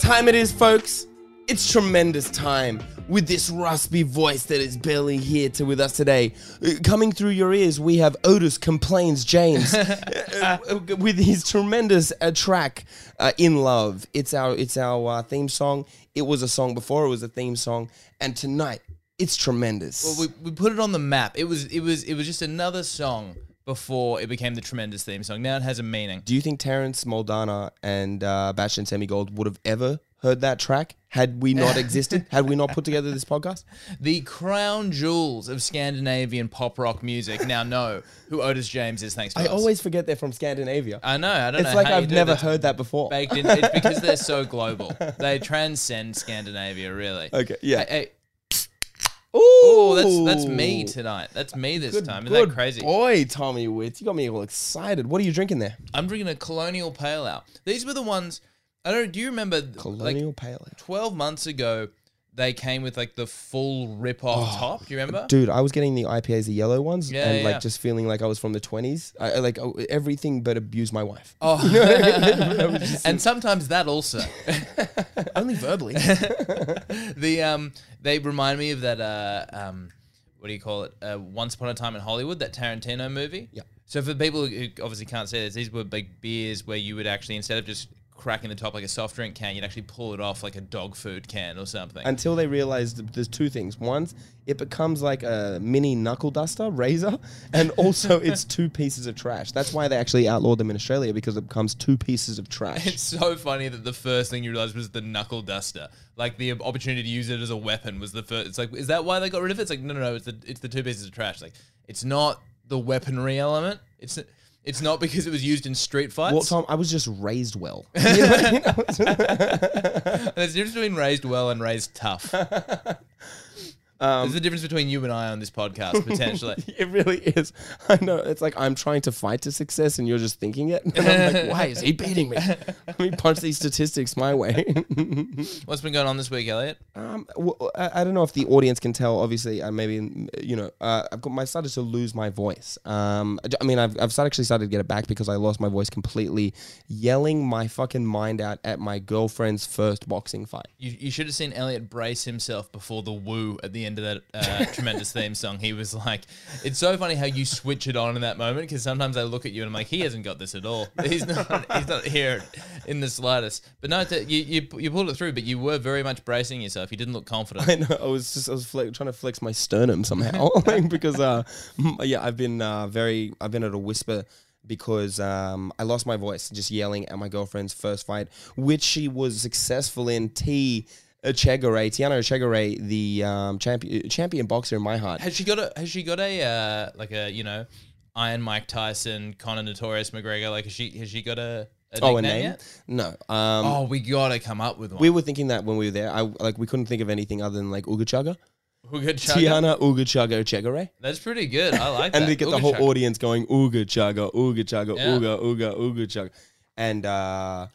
time it is, folks? It's tremendous time with this raspy voice that is barely here to with us today. Uh, Coming through your ears, we have Otis complains James uh, uh, with his tremendous uh, track uh, "In Love." It's our it's our uh, theme song. It was a song before; it was a theme song, and tonight it's tremendous. Well, we, we put it on the map. It was it was it was just another song before it became the tremendous theme song. Now it has a meaning. Do you think Terrence Moldana and uh, Bastion Semigold would have ever heard that track had we not existed? had we not put together this podcast? The crown jewels of Scandinavian pop rock music now know who Otis James is. Thanks to I us. always forget they're from Scandinavia. I know. I don't It's know. like I've never that. heard that before. Baked in. It's because they're so global. They transcend Scandinavia. Really. Okay, yeah. Hey, hey, oh, that's that's me tonight. That's me this Good, time. Isn't good that crazy? Boy, Tommy Witz, you got me all excited. What are you drinking there? I'm drinking a Colonial Pale Ale. These were the ones. I don't. Do you remember? like, Colonial Pale Ale. 12 months ago, they came with like the full rip off top. Do you remember? Dude, I was getting the IPAs, the yellow ones, Yeah, and yeah, like yeah. just feeling like I was from the 20s. I, I like oh, everything but abuse my wife. Oh, and sometimes that also. Only verbally. the um, they remind me of that uh, um, what do you call it? Uh, Once Upon a Time in Hollywood, that Tarantino movie. Yeah. So for people who obviously can't see this, these were big beers where you would actually instead of just cracking the top like a soft drink can, you'd actually pull it off like a dog food can or something. Until they realized that there's two things. One, it becomes like a mini knuckle duster, razor, and also it's two pieces of trash. That's why they actually outlawed them in Australia because it becomes two pieces of trash. It's so funny that the first thing you realized was the knuckle duster. Like the opportunity to use it as a weapon was the first. It's like, is that why they got rid of it? It's like, no, no, no. It's the it's the two pieces of trash. Like, it's not the weaponry element. It's it's not because it was used in street fights. Well, Tom, I was just raised well. You know- you know? There's a difference between raised well and raised tough. There's a difference between you and I on this podcast potentially. it really is. I know. It's like I'm trying to fight to success, and you're just thinking it. And I'm like, why is he beating me? Let me punch these statistics my way. What's been going on this week, Elliot? Um, well, I, I don't know if the audience can tell. Obviously, uh, maybe mm, you know, uh, I've got my started to lose my voice. Um, I mean, I've I've started, actually started to get it back because I lost my voice completely, yelling my fucking mind out at my girlfriend's first boxing fight. You, you should have seen Elliot brace himself before the woo at the end of that uh, tremendous theme song. He was like, it's so funny how you switch it on in that moment because sometimes I look at you and I'm like, he hasn't got this at all. He's not, he's not here in the slightest. But no, you, you you pulled it through, but you were very much bracing yourself. You didn't look confident. I know. I was just I was trying to flex my sternum somehow, because uh, yeah, I've been uh, very I've been at a whisper because um, I lost my voice just yelling at my girlfriend's first fight, which she was successful in. T. Chegare, Tiana Chegare, the um, champion champion boxer in my heart. Has she got a? Has she got a uh, like a you know, Iron Mike Tyson, Conor Notorious McGregor? Like, has she has she got a, a Oh, a name? yet? No. Um, Oh, we gotta come up with one. we were thinking that when we were there. I like we couldn't think of anything other than like Uga Chugga. We're good. Chugga. Tiana Uga Chugga Chegare. That's pretty good. I like and that. they get the whole chugga. audience going ooga chugga, ooga chugga, Yeah. ooga ooga ooga chugga, and uh,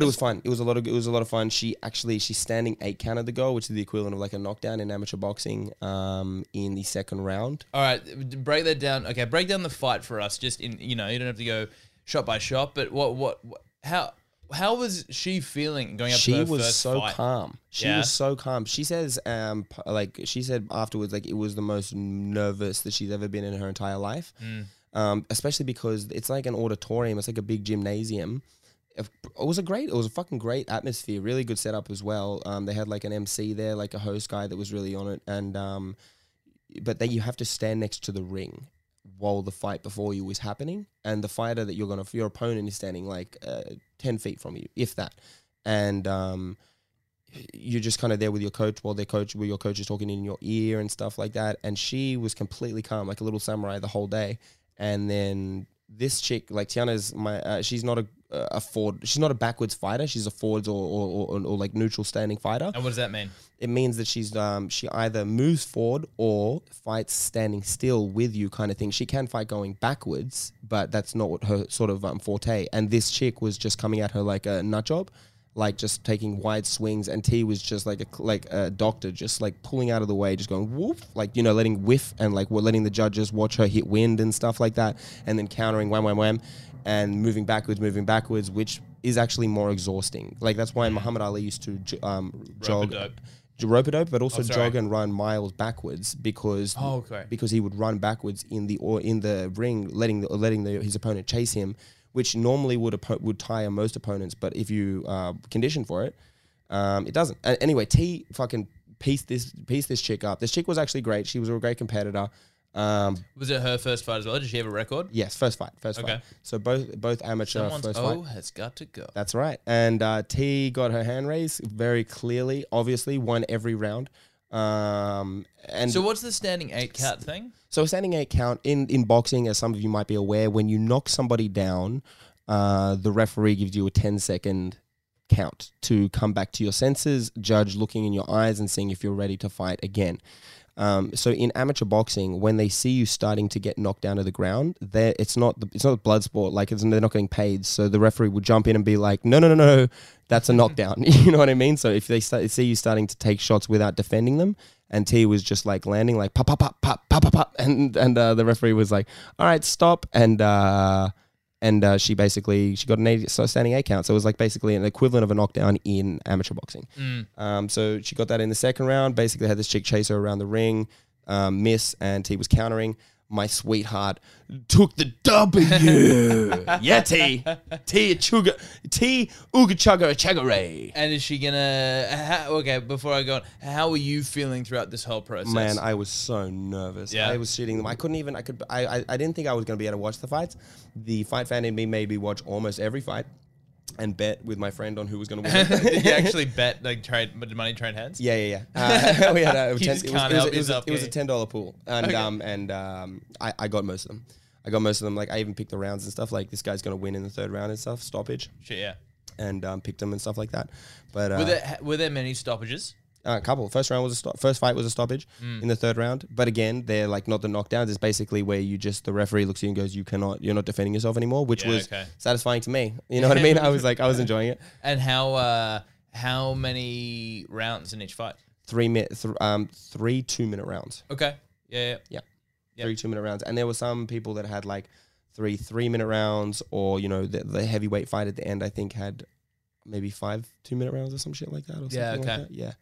but it was fun. It was a lot of it was a lot of fun. She actually she's standing eight count of the goal, which is the equivalent of like a knockdown in amateur boxing. Um, in the second round. All right, break that down. Okay, break down the fight for us. Just in you know, you don't have to go shot by shot, but what what, what how how was she feeling going up to She her was first so fight? calm. She Yeah. was so calm. She says, um, like she said afterwards, like it was the most nervous that she's ever been in her entire life. Mm. Um, especially because it's like an auditorium. It's like a big gymnasium. It was a great, it was a fucking great atmosphere. Really good setup as well. Um, they had like an MC there, like a host guy that was really on it, and um, but then you have to stand next to the ring while the fight before you is happening, and the fighter that you're gonna, your opponent is standing like uh, ten feet from you, if that, and um, you're just kind of there with your coach while their coach, where your coach is talking in your ear and stuff like that. And she was completely calm, like a little samurai, the whole day. And then this chick, like Tiana's my, uh, she's not a a forward, she's not a backwards fighter. She's a forwards or or, or, or like neutral standing fighter And what does that mean? it means that she's um she either moves forward or fights standing still with you kind of thing. She can fight going backwards, but that's not what her sort of um, forte. And this chick was just coming at her like a nut job, like just taking wide swings. And T was just like a like a doctor, just like pulling out of the way, just going whoop, like you know, letting whiff and like we're letting the judges watch her hit wind and stuff like that, and then countering wham wham wham, and moving backwards, moving backwards, which is actually more exhausting. Like that's why Muhammad Ali used to um, jog, Rope-a-dope. but also Oh, jog and run miles backwards because Oh, okay. because he would run backwards in the or in the ring, letting the, letting the, his opponent chase him, which normally would would tire most opponents. But if you uh, condition for it, um, it doesn't. A- anyway, T fucking pieced this pieced this chick up. This chick was actually great. She was a great competitor. Um, Was it her first fight as well? Did she have a record? yes, first fight, first Okay. fight. So both both amateur Someone's first O fight. has got to go. That's right. And uh, T got her hand raised very clearly. Obviously, won every round. Um, and So what's the standing eight count thing? So a standing eight count in, in boxing, as some of you might be aware, when you knock somebody down, uh, the referee gives you a 10 second count to come back to your senses, judge looking in your eyes and seeing if you're ready to fight again. Um, so in amateur boxing, when they see you starting to get knocked down to the ground, there it's not the, it's not blood sport. Like it's, they're not getting paid, so the referee would jump in and be like, "No, no, no, no, that's a knockdown." you know what I mean? So if they start, see you starting to take shots without defending them, and T was just like landing like pop, pop, pop, pop, pop, pop, pop, and and uh, the referee was like, "All right, stop," and uh, and uh, she basically she got an eight, so standing eight count. So it was like basically an equivalent of a knockdown in amateur boxing. Mm. Um, so she got that in the second round. Basically, had this chick chase her around the ring, um, miss, and T was countering. My sweetheart took the W. yeah, T. T chuga T uga chugga Chegare. And is she gonna? How, okay, before I go on, how were you feeling throughout this whole process? Man, I was so nervous. Yeah. I was shitting them. I couldn't even. I could. I. I, I didn't think I was going to be able to watch the fights. The fight fan in me made me watch almost every fight, and bet with my friend on who was going to win. Did you actually bet like trade did money trade hands? Yeah, yeah, yeah. Uh, we had a, it was, it was, help it was, a, it was a ten dollar pool, and Okay. um and um I, I got most of them. I got most of them. Like I even picked the rounds and stuff. Like this guy's gonna win in the third round and stuff, stoppage, Shit, yeah. and um, picked them and stuff like that. But uh, Were there were there many stoppages? A couple. First round was a stop. First fight was a stoppage Mm. in the third round. But again, they're like not the knockdowns. It's basically where you just the referee looks at you and goes, "You cannot. You're not defending yourself anymore," which Yeah, was okay. satisfying to me. You know what I mean? I was like, I was enjoying it. And how uh how many rounds in each fight? Three minute, th- um, three two minute rounds. Okay. Yeah, yeah. Yep. three two minute rounds. And there were some people that had like three three minute rounds, or you know, the, the heavyweight fight at the end. I think had maybe five two minute rounds or some shit like that. Or Yeah, something okay. Like that. Yeah.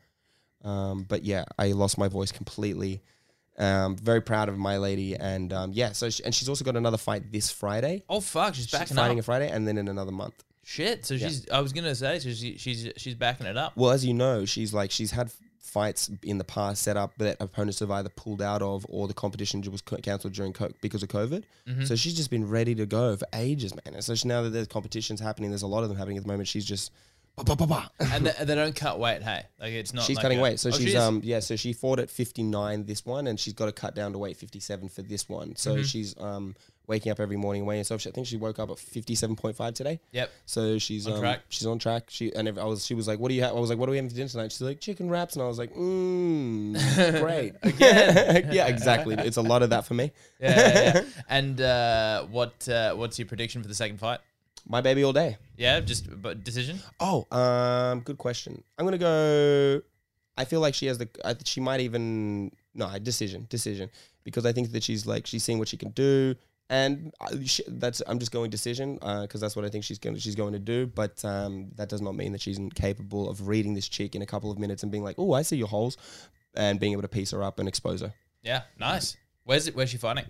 Um, but yeah, I lost my voice completely. Um, very proud of my lady, and um, yeah. So she, and she's also got another fight this Friday. Oh fuck, she's She's backing fighting up. a Friday, and then in another month. Shit. So Yeah. she's I was gonna say so she, she's she's backing it up. Well, as you know, she's like she's had fights in the past set up that opponents have either pulled out of or the competition was cancelled during co- because of COVID. Mm-hmm. So she's just been ready to go for ages, man. And so she, now that there's competitions happening, there's a lot of them happening at the moment. She's just bah, bah, bah, bah. and they, they don't cut weight. Hey, like it's not. she's like cutting a- weight. So Oh, she's is? um yeah. So she fought at 59 this one, and she's got to cut down to weight 57 for this one. So Mm-hmm. she's um waking up every morning weighing herself. She- I think she woke up at 57.5 today. Yep. So she's On um, track. She's on track. She and if I was she was like, "What do you have?" I was like, "What do we having for dinner tonight?" She's like, "Chicken wraps," and I was like, "Mmm, great." Again. yeah, exactly. It's a lot of that for me. Yeah, yeah, yeah. And uh, what uh, what's your prediction for the second fight? My baby all day. Yeah, just but decision. Oh, um, good question. I'm gonna go. I feel like she has the. I, she might even no decision, decision, because I think that she's like she's seeing what she can do, and I, she, that's I'm just going decision because that's what I think she's going to she's going to do. But um, that does not mean that she's incapable of reading this chick in a couple of minutes and being like, oh, I see your holes, and being able to piece her up and expose her. Yeah, nice. Where's it? Where's she fighting?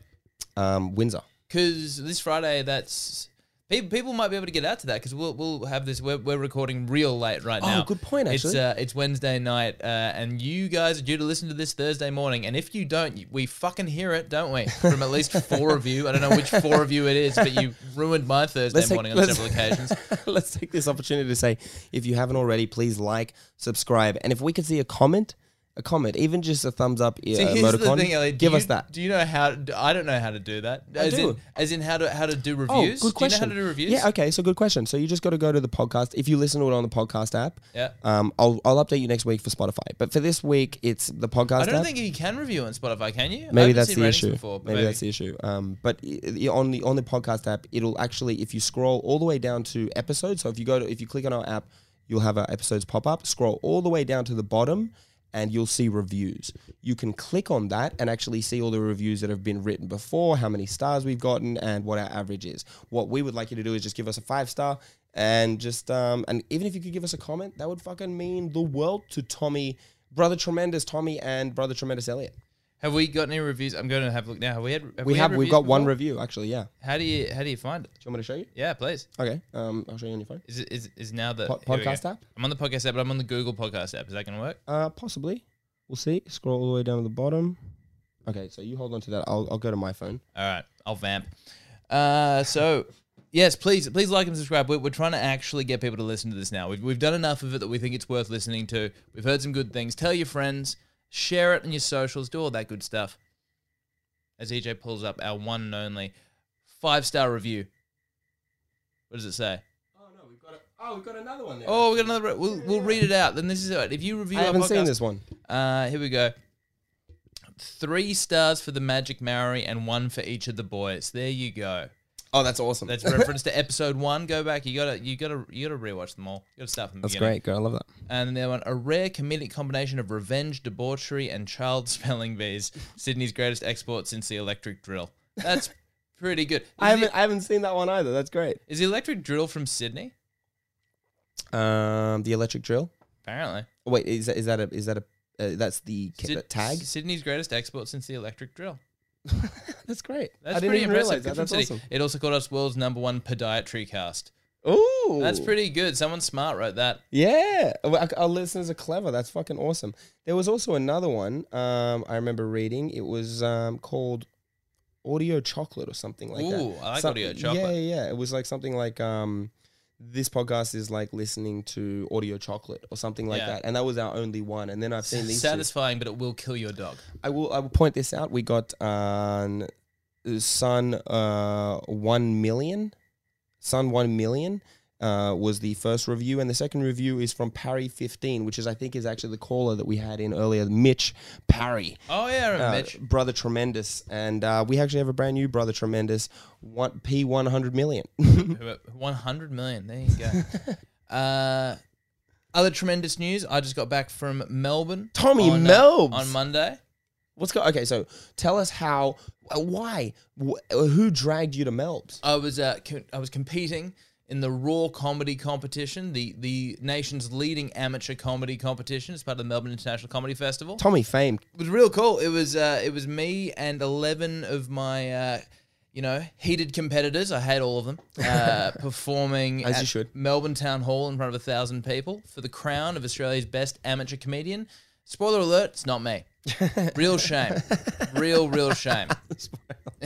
Um, Windsor. Because this Friday, that's people. People might be able to get out to that because we'll we'll have this. We're, we're recording real late right now. Oh, good point, It's actually. uh, it's Wednesday night, uh, and you guys are due to listen to this Thursday morning. And if you don't, we fucking hear it, don't we? From at least four of you. I don't know which four of you it is, but you ruined my Thursday Let's take- morning on several occasions. Let's take this opportunity to say, if you haven't already, please like, subscribe, and if we could see a comment, a comment, even just a thumbs up, See, here's the emoticon, thing, Elliot. Do give you- us that. Do you know how? I don't know how to do that. I As do. in, as in how to how to do reviews. Oh, reviews. good question. Do you know how to do reviews? Yeah, okay, so good question. So you just got to go to the podcast. If you listen to it on the podcast app, Yeah. um, I'll, I'll update you next week for Spotify. But for this week, it's the podcast I don't app. think you can review on Spotify, can you? Maybe that's the issue. Before, but maybe, that's the issue. Um, but i- i- on the on the podcast app, it'll actually if you scroll all the way down to episodes. So if you go to if you click on our app, you'll have our episodes pop up. Scroll all the way down to the bottom, and you'll see reviews. You can click on that and actually see all the reviews that have been written before, how many stars we've gotten, and what our average is. What we would like you to do is just give us a five star and just um, and even if you could give us a comment, that would fucking mean the world to Tommy, brother tremendous Tommy, and brother tremendous Elliot. Have we got any reviews? I'm going to have a look now. Have we had? Have We, had have we've got one review actually. Yeah, How do you how do you find it? Do you want me to show you? Yeah, please. Okay, um, I'll show you on your phone. Is it is is now the Po- we podcast app? I'm on the podcast app, but I'm on the Google podcast app. Is that going to work? Uh, possibly. We'll see. Scroll all the way down to the bottom. Okay, so you hold on to that. I'll I'll go to my phone. All right, I'll vamp. Uh, so yes, please, please like and subscribe. We're, we're trying to actually get people to listen to this now. We've we've done enough of it that we think it's worth listening to. We've heard some good things. Tell your friends, share it on your socials, do all that good stuff. As EJ pulls up our one and only five star review. What does it say? Oh no, we've got a, oh we've got another one there. Oh, we've got another. We'll, we'll read it out. Then this is it. If you review I haven't podcast, seen this one. Uh, here we go. Three stars for the Magic Maori and one for each of the boys. There you go. Oh, that's awesome. That's reference to episode one. Go back. You gotta, you gotta, you gotta rewatch them all. You gotta start from the that's beginning. great. Girl, I love that. And then one, a rare comedic combination of revenge, debauchery, and child spelling bees. Sydney's greatest export since the electric drill. That's pretty good. Is, I haven't the, I haven't seen that one either. That's great. is the electric drill from Sydney? Um, the electric drill. Apparently. Wait, is that is that a is that a uh, that's the ca- Syd- the tag? Sydney's greatest export since the electric drill. That's great. That's I didn't pretty impressive. that. That's awesome. It also called us world's number one podiatry cast. Ooh, That's pretty good. Someone smart wrote that. Yeah, our- listeners are clever. That's fucking awesome. There was also another one. Um, I remember reading. It was um called Audio Chocolate or something like that. Ooh, I like audio chocolate. yeah, yeah. It was like something like um, this podcast is like listening to Audio Chocolate or something like Yeah. that. And that was our only one. And then I've seen these. two. Satisfying, but it will kill your dog. I will. I will point this out. We got um, Sun uh one million. Sun one million. Uh, was the first review, and the second review is from Parry fifteen, which is I think is actually the caller that we had in earlier, Mitch Parry, Oh yeah, uh, Mitch. brother tremendous, and uh, we actually have a brand new brother tremendous, one P one hundred million. One hundred million. There you go. uh, other tremendous news. I just got back from Melbourne. Tommy on, uh, Melbs. on Monday. What's go? Okay, so tell us how, uh, why, wh- who dragged you to Melbs? I was uh, co- I was competing in the Raw Comedy Competition, the the nation's leading amateur comedy competition. It's part of the Melbourne International Comedy Festival. Tommy Fame. It was real cool. It was uh, it was me and eleven of my uh, you know heated competitors. I hate all of them. Uh, performing As you should. Melbourne Town Hall in front of a thousand people for the crown of Australia's best amateur comedian. Spoiler alert: It's not me. Real shame. Real real shame.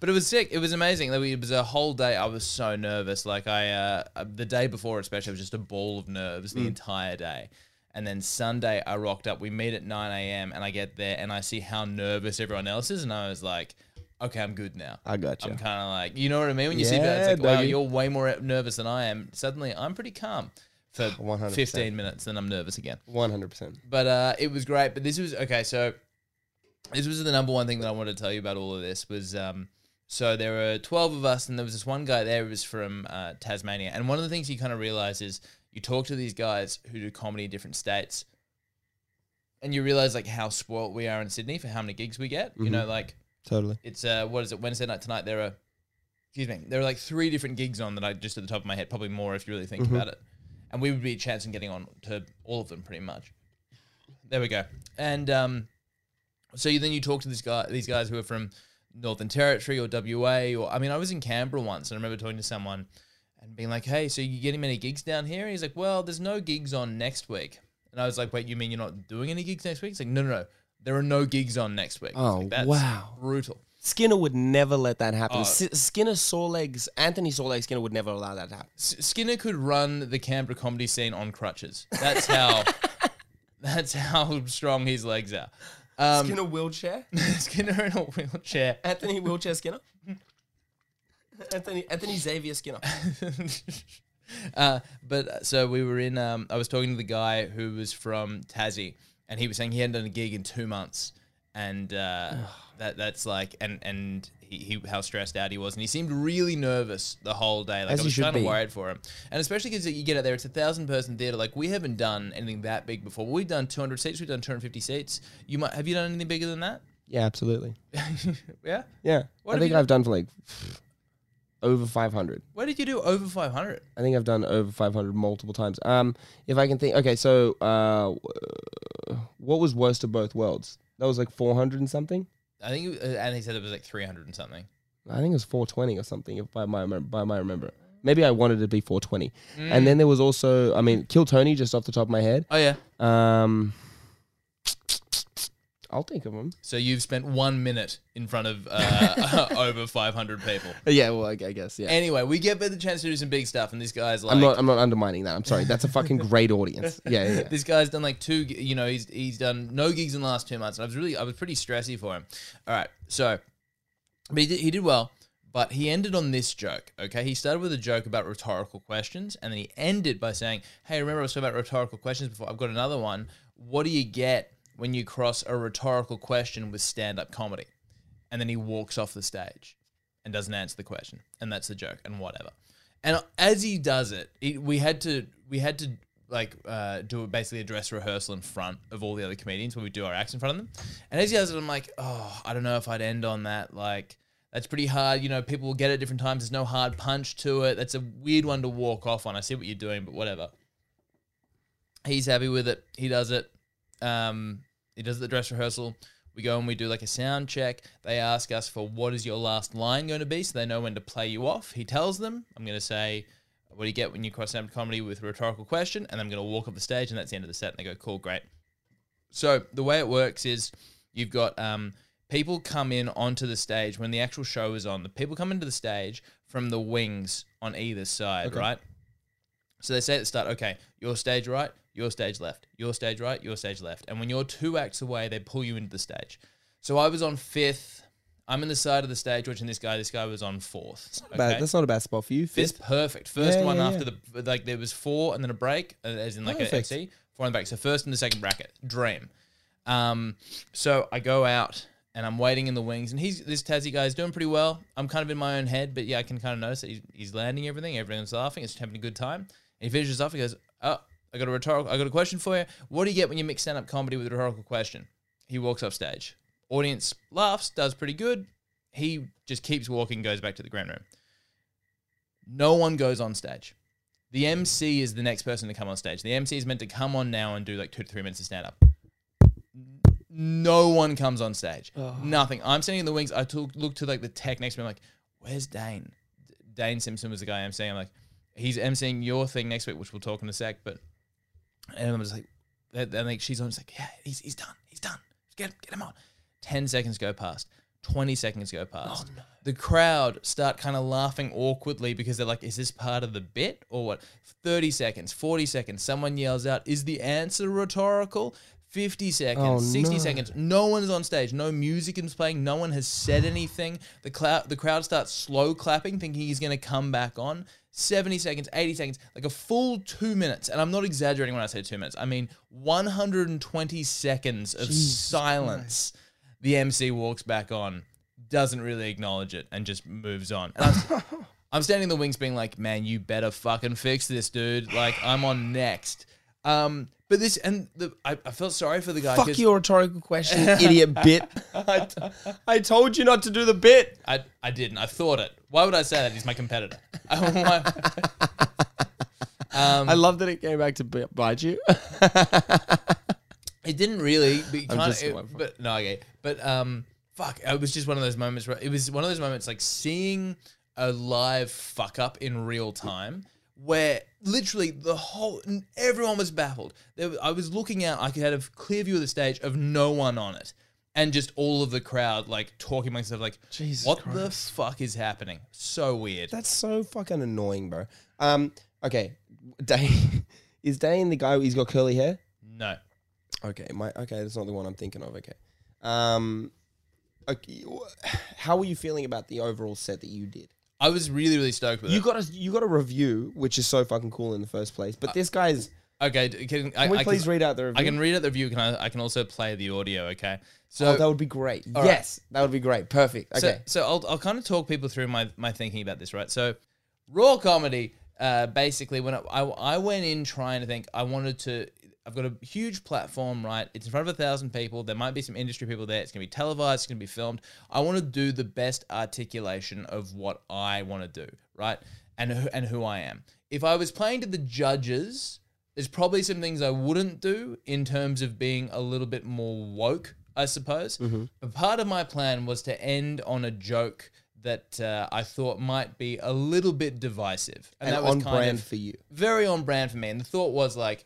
but it was sick. It was amazing. It was a whole day. I was so nervous. Like I, uh, the day before, especially, I was just a ball of nerves Mm. the entire day. And then Sunday, I rocked up. We meet at 9 a.m. and I get there and I see how nervous everyone else is, and I was like, okay, I'm good now. I got you. I'm kind of like, you know what I mean? When you see that, it's like, wow, you're way more nervous than I am. Suddenly, I'm pretty calm for 100%. 15 minutes, then I'm nervous again. One hundred percent. But uh, it was great. But this was okay. So this was the number one thing that I wanted to tell you about all of this was um, so there were twelve of us, and there was this one guy there who was from uh, Tasmania. And one of the things you kind of realize is you talk to these guys who do comedy in different states, and you realize like how spoilt we are in Sydney for how many gigs we get. You know, like Totally. it's uh, what is it Wednesday night tonight? There are excuse me, there are like three different gigs on that I just at the top of my head, probably more if you really think about it. And we would be a chance in getting on to all of them pretty much. There we go. And um, so you, then you talk to this guy, these guys who are from Northern Territory or WA, or I mean, I was in Canberra once, and I remember talking to someone and being like, "Hey, so you getting many gigs down here?" And he's like, "Well, there's no gigs on next week." And I was like, "Wait, you mean you're not doing any gigs next week?" He's like, "No, no, no, there are no gigs on next week." Oh, like, That's wow. brutal. Skinner would never let that happen. Oh. S- Skinner Sawlegs, Anthony Sawlegs Skinner would never allow that to happen. S- Skinner could run the Canberra comedy scene on crutches. That's how. that's how strong his legs are. Um, Skinner wheelchair. Skinner in a wheelchair. Anthony wheelchair Skinner. Anthony Anthony Xavier Skinner. uh, but uh, so we were in. Um, I was talking to the guy who was from Tassie, and he was saying he hadn't done a gig in two months, and uh, that that's like, and and he, he how stressed out he was, and he seemed really nervous the whole day. Like As I was kind of worried for him, and especially because you get out there, it's a thousand person theater. Like we haven't done anything that big before. We've done two hundred seats. We've done two hundred fifty seats. You might have you done anything bigger than that? Yeah, absolutely. yeah. Yeah, What I think I've done for like over 500. Where did you do over 500? I think I've done over 500 multiple times. Um, if I can think, okay, so uh, what was worst of both worlds? That was like 400 and something. I think, it- uh, and he said it was like 300 and something. I think it was 420 or something. If by my remem- by my remember, maybe I wanted it to be 420. And then there was also, I mean, Kill Tony just off the top of my head. Oh, yeah. Um, I'll think of them. So you've spent one minute in front of uh, over 500 people. Yeah, well, I, I guess yeah. Anyway, we get the chance to do some big stuff, and this guy's like, I'm not. I'm not undermining that. I'm sorry. That's a fucking great audience. Yeah, yeah. yeah. this guy's done like two, you know, he's he's done no gigs in the last two months, and I was really, I was pretty stressy for him. All right, so, but he did, he did well, but he ended on this joke. Okay, he started with a joke about rhetorical questions, and then he ended by saying, "Hey, remember I was talking about rhetorical questions before? I've got another one. What do you get when you cross a rhetorical question with stand-up comedy?" And then he walks off the stage and doesn't answer the question, and that's the joke, and whatever. And as he does it, it we had to we had to like uh, do basically a dress rehearsal in front of all the other comedians where we do our acts in front of them. And as he does it, I'm like, oh, I don't know if I'd end on that. Like that's pretty hard. You know, people will get it different times. There's no hard punch to it. That's a weird one to walk off on. I see what you're doing, but whatever. He's happy with it. He does it. Um, he does the dress rehearsal. We go and we do like a sound check. They ask us for what is your last line going to be, so they know when to play you off. He tells them, I'm going to say, what do you get when you cross stand comedy with a rhetorical question? And I'm going to walk off the stage, and that's the end of the set. And they go, cool, great. So the way it works is you've got um, people come in onto the stage when the actual show is on. The people come into the stage from the wings on either side, Okay. right? So they say at the start, okay, your stage right, your stage left, your stage right, your stage left. And when you're two acts away, they pull you into the stage. So I was on fifth. I'm in the side of the stage watching this guy. This guy was on fourth. Bad- that's not a bad spot for you. Fifth. perfect. First Yeah, one yeah, after the like there was four and then a break, uh, as in like a Perfect. XC, four in the back. So first and the second bracket, dream. Um, so I go out and I'm waiting in the wings, and he's this Tassie guy is doing pretty well. I'm kind of in my own head, but yeah, I can kind of notice that he's, he's landing everything. Everyone's laughing. It's having a good time. And he finishes off. He goes, "Oh, I got a rhetorical. I got a question for you. What do you get when you mix stand-up comedy with a rhetorical question?" He walks off stage. Audience laughs, does pretty good. He just keeps walking, goes back to the green room. No one goes on stage. The MC is the next person to come on stage. The MC is meant to come on now and do like two to three minutes of stand up. No one comes on stage. Nothing. I'm standing in the wings. I took, look to like the tech next to me. I'm like, where's Dane? Dane Simpson was the guy emceeing. I'm like, he's emceeing your thing next week, which we'll talk in a sec. But and I'm just like, and and, like she's on. Just like, yeah, he's, he's done. He's done. Get get him on. Ten seconds go past. Twenty seconds go past. Oh, the crowd start kind of laughing awkwardly because they're like, "Is this part of the bit or what?" Thirty seconds, forty seconds. Someone yells out, "Is the answer rhetorical?" 50 seconds, Oh, 60 no. seconds. No one's on stage. No music is playing. No one has said anything. The, clou- the crowd starts slow clapping, thinking he's going to come back on. 70 seconds, 80 seconds, like a full two minutes. And I'm not exaggerating when I say two minutes. I mean 120 seconds of silence. The MC walks back on, doesn't really acknowledge it, and just moves on. And I'm, I'm standing in the wings being like, man, you better fucking fix this, dude. Like, I'm on next. Um, but this, and the, I, I felt sorry for the guy. Fuck your rhetorical question, idiot bit. I, I told you not to do the bit. I, I didn't. I thought it. Why would I say that? He's my competitor. um, I love that it came back to bite you. It didn't really, but, you I'm kinda- it- but no, okay, but um, fuck, it was just one of those moments where it was one of those moments like seeing a live fuck up in real time, where literally the whole everyone was baffled. Was- I was looking out, I could have a clear view of the stage of no one on it, and just all of the crowd like talking amongst themselves, like, Jesus what the Christ. fuck is happening? So weird. That's so fucking annoying, bro. Um, okay, Dane is Dane the guy? He's got curly hair. no. Okay, my okay, that's not the one I'm thinking of. Okay, um, okay, wh- how were you feeling about the overall set that you did? I was really, really stoked with You it. got a you got a review, which is so fucking cool in the first place. But this guy's. okay, d- can, I, Can we I please read out the review? I can read out the review. Can I? I can also play the audio. Okay. So oh, that would be great. All right. yes, that would be great. Perfect. Okay. So, so I'll, I'll kind of talk people through my, my thinking about this, right? So, raw comedy, uh, basically, when I, I, I went in trying to think, I wanted to, I've got a huge platform, right? It's in front of a thousand people. There might be some industry people there. It's gonna be televised. It's gonna be filmed. I want to do the best articulation of what I want to do, right? And who, and who I am. If I was playing to the judges, there's probably some things I wouldn't do in terms of being a little bit more woke, I suppose. But part of my plan was to end on a joke that uh, I thought might be a little bit divisive, And, that was on kind brand of for you. very on brand for me. And the thought was like,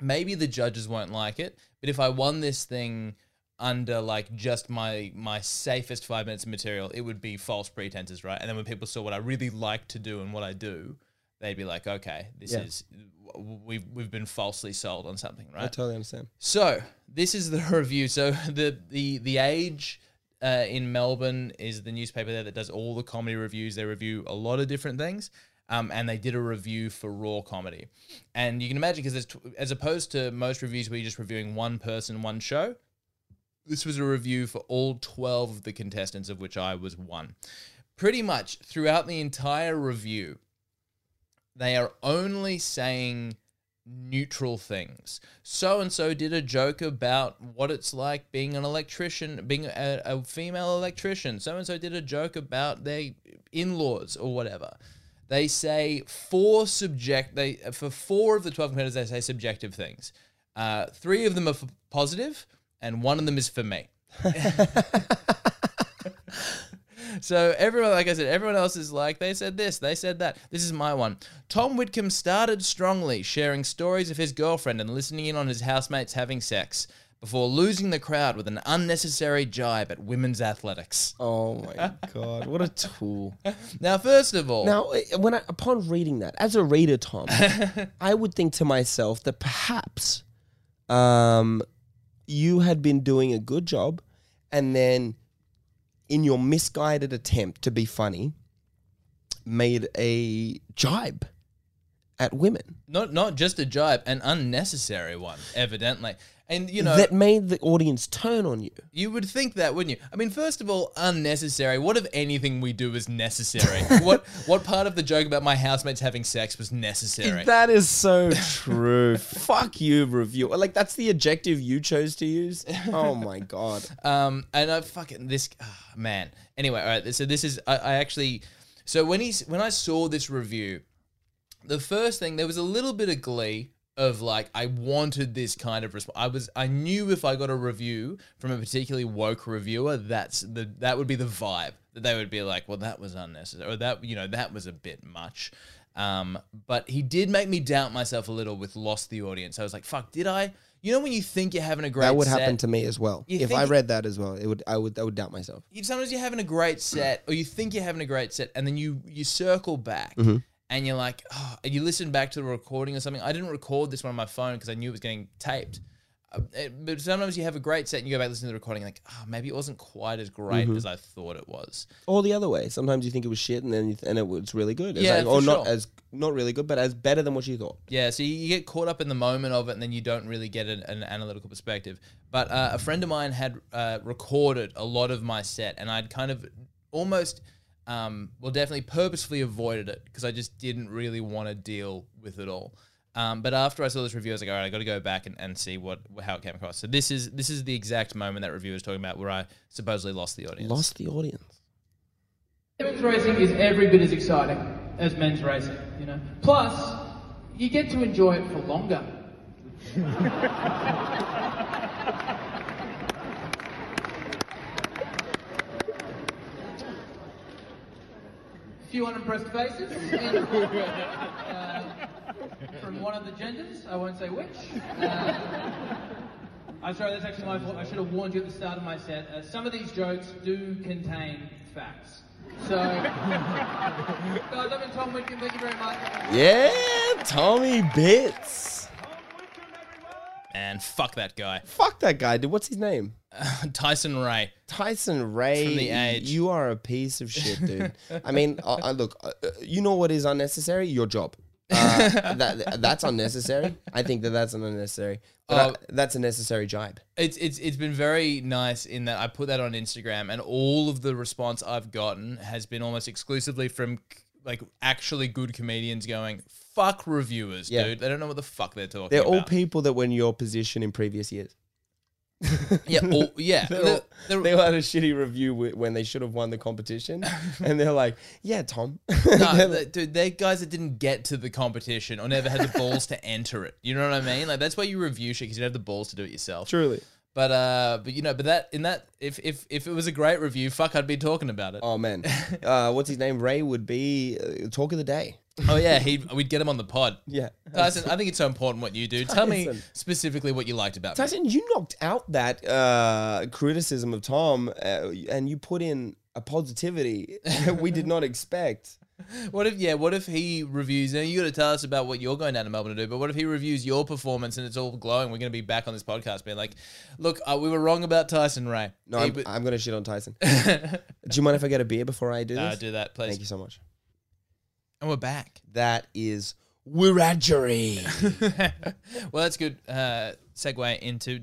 maybe the judges won't like it, but if I won this thing under like just my my safest five minutes of material, it would be false pretenses, right? And then when people saw what I really like to do and what I do, they'd be like, okay, this Yeah. is we've we've been falsely sold on something, right? I totally understand. So this is the review. So the the the age uh, in Melbourne is the newspaper there that does all the comedy reviews. They review a lot of different things. Um, and they did a review for raw comedy, and you can imagine because tw- as opposed to most reviews where you're just reviewing one person, one show, this was a review for all twelve of the contestants, of which I was one. Pretty much throughout the entire review, they are only saying neutral things. So and so did a joke about what it's like being an electrician, being a, a female electrician. So and so did a joke about their in-laws or whatever. They say four subject. They for four of the twelve competitors, they say subjective things. Uh, three of them are positive, and one of them is for me. So everyone, like I said, everyone else is like, they said this, they said that. This is my one. Tom Whitcomb started strongly, sharing stories of his girlfriend and listening in on his housemates having sex, before losing the crowd with an unnecessary jibe at women's athletics. Oh my god, what a tool! Now, first of all, Now, uh, when I, upon reading that, as a reader, Tom, I would think to myself that perhaps, um, you had been doing a good job, and then, in your misguided attempt to be funny, made a jibe at women not not just a jibe, an unnecessary one, evidently. And you know, that made the audience turn on you. You would think that, wouldn't you? I mean, first of all, unnecessary. What if anything we do is necessary? what what part of the joke about my housemates having sex was necessary? That is so true. Fuck you, review. Like that's the adjective you chose to use. Oh my god. Um, and I fucking this ah, man. Anyway, all right. So this is I, I actually. So when he's when I saw this review, the first thing there was a little bit of glee of like I wanted this kind of response. I was I knew if I got a review from a particularly woke reviewer, that's the that would be the vibe that they would be like, well, that was unnecessary, or that you know that was a bit much. Um, but he did make me doubt myself a little with lost the audience. I was like, fuck, did I? You know when you think you're having a great That would set, happen to me as well. If I read that as well, it would I would I would doubt myself. you, sometimes you're having a great set or you think you're having a great set and then you you circle back and you're like oh, you listen back to the recording or something i didn't record this one on my phone because i knew it was getting taped Uh, it- but sometimes you have a great set and you go back listen to the recording like oh maybe it wasn't quite as great as i thought it was Or the other way. Sometimes you think it was shit and then you th- and it was really good. It's Yeah, like, or not sure. as not really good, but as better than what you thought. Yeah, so you, you get caught up in the moment of it, and then you don't really get an, an analytical perspective. But uh, a friend of mine had uh, recorded a lot of my set, and I'd kind of almost, um, well, definitely purposefully avoided it because I just didn't really want to deal with it all. Um, but after I saw this review, I was like, all right, I got to go back and, and see what how it came across. So this is this is the exact moment that reviewer was talking about where I supposedly lost the audience. Lost the audience. Women's racing is every bit as exciting as men's racing, you know. Plus, you get to enjoy it for longer. Few unimpressed faces in, uh, from one of the genders. I won't say which. Uh, I'm sorry, that's actually my fault. I should have warned you at the start of my set. Uh, some of these jokes do contain facts. So, guys, I've been Tom Whitcomb. Thank you very much. Yeah, Tommy Bits. And fuck that guy, Fuck that guy, dude. What's his name? Tyson Ray. Tyson Ray. From The Age. You are a piece of shit, dude. I mean, uh, uh, look, uh, uh, you know what is unnecessary? Your job. Uh, that that's unnecessary. I think that that's unnecessary. Oh. I- that's a necessary jibe. It's it's it's been very nice in that I put that on Instagram and all of the response I've gotten has been almost exclusively from like actually good comedians going fuck reviewers, Yeah. dude. They don't know what the fuck they're talking They're all about. people that were in your position in previous years. yeah, all, yeah. They're all- they're- they had a shitty review wi- when they should have won the competition, and they're like, "Yeah, Tom." no, dude, they're guys that didn't get to the competition or never had the balls to enter it. You know what I mean? Like that's why you review shit because you don't have the balls to do it yourself. Truly. But uh, but you know, but that in that if if if it was a great review, fuck, I'd be talking about it. Oh, man, uh, what's his name? Ray would be uh, talk of the day. Oh yeah, he we'd get him on the pod. Yeah, Tyson, I think it's so important what you do. Tell me Tyson. specifically what you liked about me. Tyson, you knocked out that uh, criticism of Tom, uh, and you put in a positivity we did not expect. What if yeah? What if he reviews? Now you got to tell us about what you're going down to Melbourne to do. But what if he reviews your performance and it's all glowing? We're going to be back on this podcast being like, look, uh, we were wrong about Tyson Ray. No, I'm, I'm gonna shit on Tyson. do you mind if I get a beer before I do uh, this? do that, please. Thank you so much. And we're back. That is Wiradjuri. well, that's good. Uh, segue into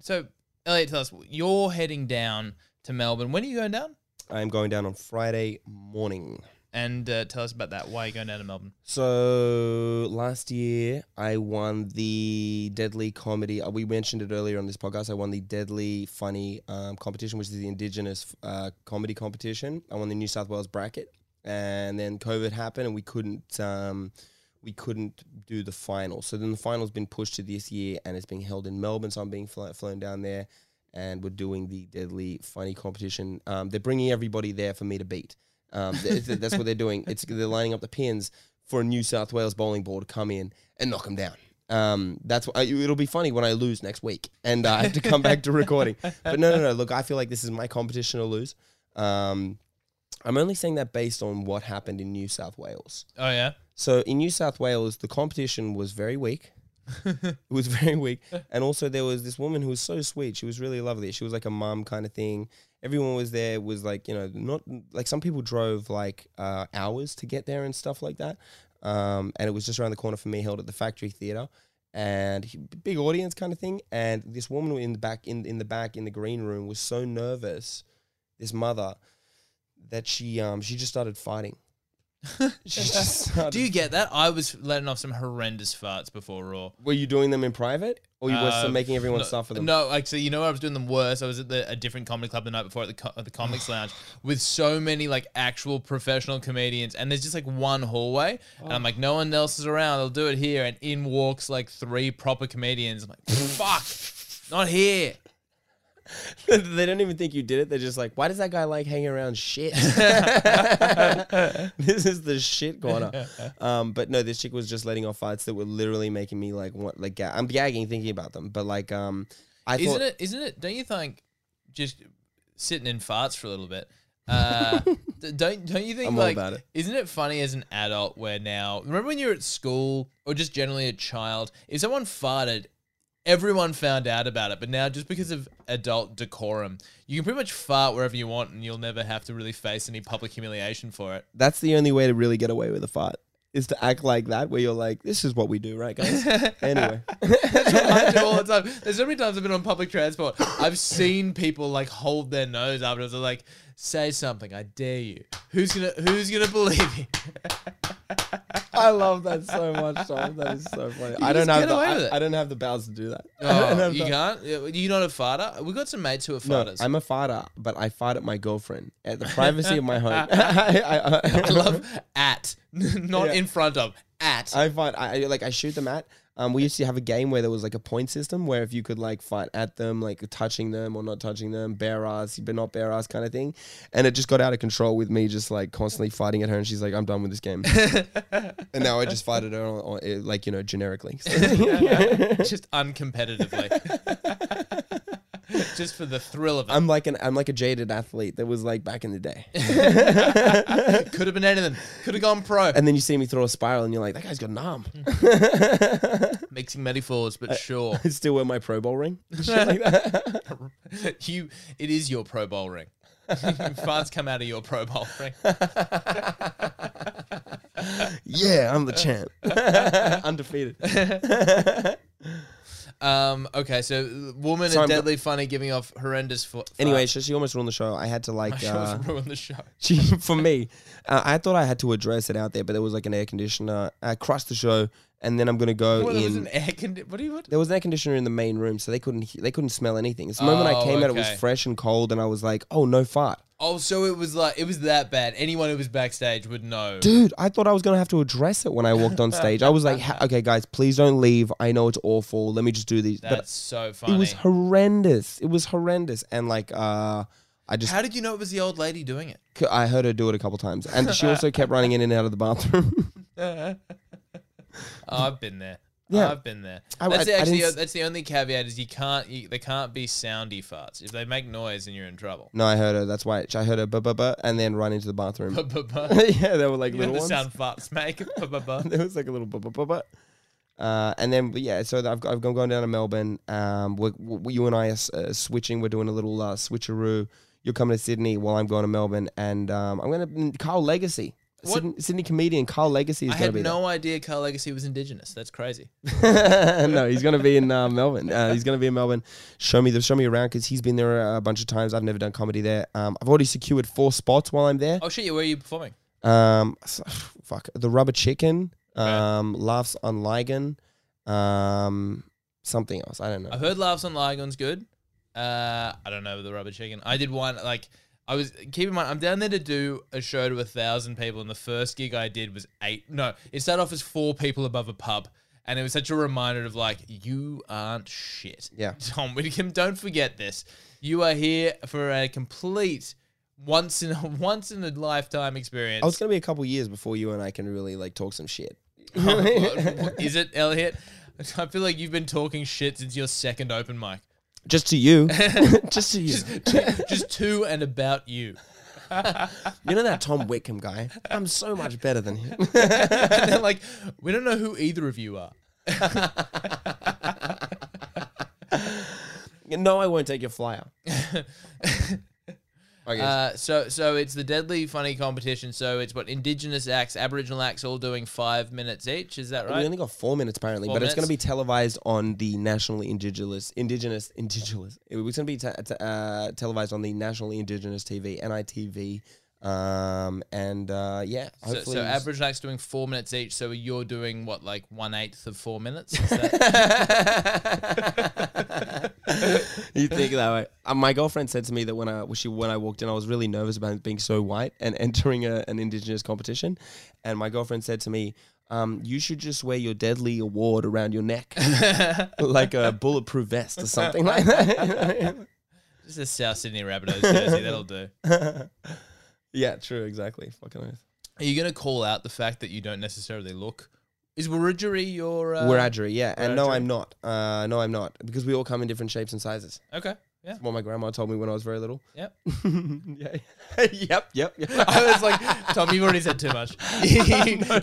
so Elliot, tell us you're heading down to Melbourne. When are you going down? I'm going down on Friday morning. And uh, tell us about that. Why are you going down to Melbourne? So last year I won the Deadly Comedy. uh, We mentioned it earlier on this podcast. I won the Deadly Funny um, competition, which is the Indigenous uh, comedy competition. I won the New South Wales bracket, and then COVID happened, and we couldn't. Um, we couldn't do the final. So then the final's been pushed to this year, and it's being held in Melbourne. So I'm being flown down there, and we're doing the Deadly Funny competition. Um, they're bringing everybody there for me to beat. Um, th- th- that's what they're doing. It's they're lining up the pins for a New South Wales bowling ball to come in and knock them down. Um, that's what, it'll be funny when I lose next week and uh, I have to come back to recording. But no, no, no. Look, I feel like this is my competition to lose. Um, I'm only saying that based on what happened in New South Wales. Oh yeah. So in New South Wales, the competition was very weak. it was very weak, and also there was this woman who was so sweet. She was really lovely. She was like a mum kind of thing. Everyone was there. Was like you know not like some people drove like uh, hours to get there and stuff like that. Um, and it was just around the corner for me, held at the Factory Theatre, and he- big audience kind of thing. And this woman in the back in in the back in the green room was so nervous. This mother that she um she just started fighting. Do you get that? I was letting off some horrendous farts before Raw. Were you doing them in private, or you were Uh, still making everyone no, suffer them? No, actually, you know where I was doing them worse. I was at the, a different comedy club the night before at the co- at the Comics Lounge with so many like actual professional comedians, and there's just like one hallway, and I'm like, no one else is around. They'll do it here, and in walks like three proper comedians. I'm like, fuck, not here. they don't even think you did it. They're just like, why does that guy like hanging around shit? this is the shit corner. Um, but no, this chick was just letting off farts that were literally making me like, what, like, ga- I'm gagging thinking about them. But like, um, I Isn't thought, it? Isn't it? Don't you think just sitting in farts for a little bit? Uh, don't don't you think I'm like about it. isn't it funny as an adult where now remember when you were at school or just generally a child if someone farted everyone found out about it but now just because of adult decorum you can pretty much fart wherever you want and you'll never have to really face any public humiliation for it that's the only way to really get away with a fart is to act like that, where you're like, this is what we do, right, guys? anyway. I do all the time. There's so many times I've been on public transport. I've seen people like hold their nose afterwards. They're like, "Say something, I dare you." Who's gonna Who's gonna believe you? I love that so much, Tom. That is so funny. I just don't have get the away with I, it. I don't have the bowels to do that. I don't Oh, have you the- can't. Yeah, You not a farter? We got some mates who are No, farters. I'm a farter, but I fart at my girlfriend at the privacy of my home. I, I, I love at, not Yeah. in front of. At. I fight. I I- like. I shoot them at. Um, we used to have a game where there was like a point system where if you could like fight at them, like touching them or not touching them, bare ass, but not bare ass kind of thing, and it just got out of control with me just like constantly fighting at her, and she's like, "I'm done with this game," and now I just fight at her on, on, eh, like you know generically. just uncompetitively. Just for the thrill of it. I'm like an I'm like a jaded athlete that was like back in the day. Could have been anything. Could have gone pro. And then you see me throw a spiral, and you're like, "That guy's got an arm." Hmm. Mixing metaphors, but sure. I still wear my Pro Bowl ring. Shit like that. you, it is your Pro Bowl ring. Farts come out of your Pro Bowl ring. yeah, I'm the champ, undefeated. Um. Okay. So, woman Sorry, and deadly funny, giving off horrendous. Fo- Anyway, so she almost ruined the show. I had to like. Uh, almost ruined the show. she for me, uh, I thought I had to address it out there, but there was like an air conditioner. I crushed the show, and then I'm gonna go Well, there was in. an air condi- What do you want? there was an air conditioner in the main room, so they couldn't he- they couldn't smell anything. So the moment I Oh, came out, it was fresh and cold, and I was like, "Oh, no fart." Oh, so it was like it was that bad. Anyone who was backstage would know. Dude, I thought I was gonna have to address it when I walked on stage. I was like, "Okay, guys, please don't leave. I know it's awful. Let me just do these." That's so funny. it was horrendous. It was horrendous, and like, uh, I just How did you know it was the old lady doing it? I heard her do it a couple times, and she also kept running in and out of the bathroom. Oh, I've been there. Yeah. I've been there. I- That's I- the, I actually didn't that's the only caveat is you can't you, they can't be soundy farts. If they make noise, then you're in trouble. no, I heard her. That's why I heard her, buh, and then run into the bathroom. Ba-ba-ba. yeah, they were like You know little the ones. sound farts make. Ba-ba-ba. there was like a little buh. Uh, and then yeah, so I've, I've gone down to Melbourne. Um, we we you and I are uh, switching. We're doing a little uh, switcheroo. You're coming to Sydney while I'm going to Melbourne, and um, I'm gonna Carl Legacy? Sydney, Sydney comedian Carl Legacy is I had no idea Carl Legacy was indigenous. That's crazy. no, he's gonna be in uh, Melbourne. Uh, he's gonna be in Melbourne. Show me the show me around because he's been there a bunch of times. I've never done comedy there. Um, I've already secured four spots while I'm there. Oh shit! Where are you performing? Um, fuck the rubber chicken. Okay. Um, laughs on Lygon. Um, something else. I don't know. I've heard laughs on Lygon's good. Uh, I don't know the rubber chicken. I did one like I was keep in mind I'm down there to do a show to a thousand people, and the first gig I did was eight. No, it started off as four people above a pub, and it was such a reminder of like you aren't shit. Yeah. Tom Whitcomb, don't forget this. You are here for a complete once in a once in a lifetime experience. Oh, it's gonna be a couple years before you and I can really like talk some shit. Oh, is it Elliot? I feel like you've been talking shit since your second open mic. Just to you, just to you. Just to and about you. You know that Tom Whitcomb guy? I'm so much better than him. and they're like, we don't know who either of you are. no, I won't take your flyer. Okay. Uh, so, so it's the deadly funny competition. So it's what indigenous acts, Aboriginal acts, all doing five minutes each. Is that right? We only got four minutes apparently, Four but it's going to be televised on the nationally indigenous, indigenous, indigenous. It was going to be te- te- uh, televised on the nationally indigenous TV, NITV, um, and uh, yeah, So, hopefully. so Aboriginal acts doing four minutes each. So you're doing what, like one eighth of four minutes? You think that way? Uh, my girlfriend said to me that when I she when I walked in, I was really nervous about being so white and entering a, an indigenous competition, and my girlfriend said to me. Um, you should just wear your deadly award around your neck, like a bulletproof vest or something like that. Just a South Sydney Rabbitohs jersey. That'll do. Yeah, true, exactly. Fucking oath. Are you going to call out the fact that you don't necessarily look? Is Wiradjuri your? Uh, Wiradjuri, yeah, and no, Wiradjuri. I'm not. Uh, no, I'm not because we all come in different shapes and sizes. Okay. Yeah. What my grandma told me when I was very little. Yep. yeah. yep. Yep. Yep. I was like, Tom, you've already said too much. you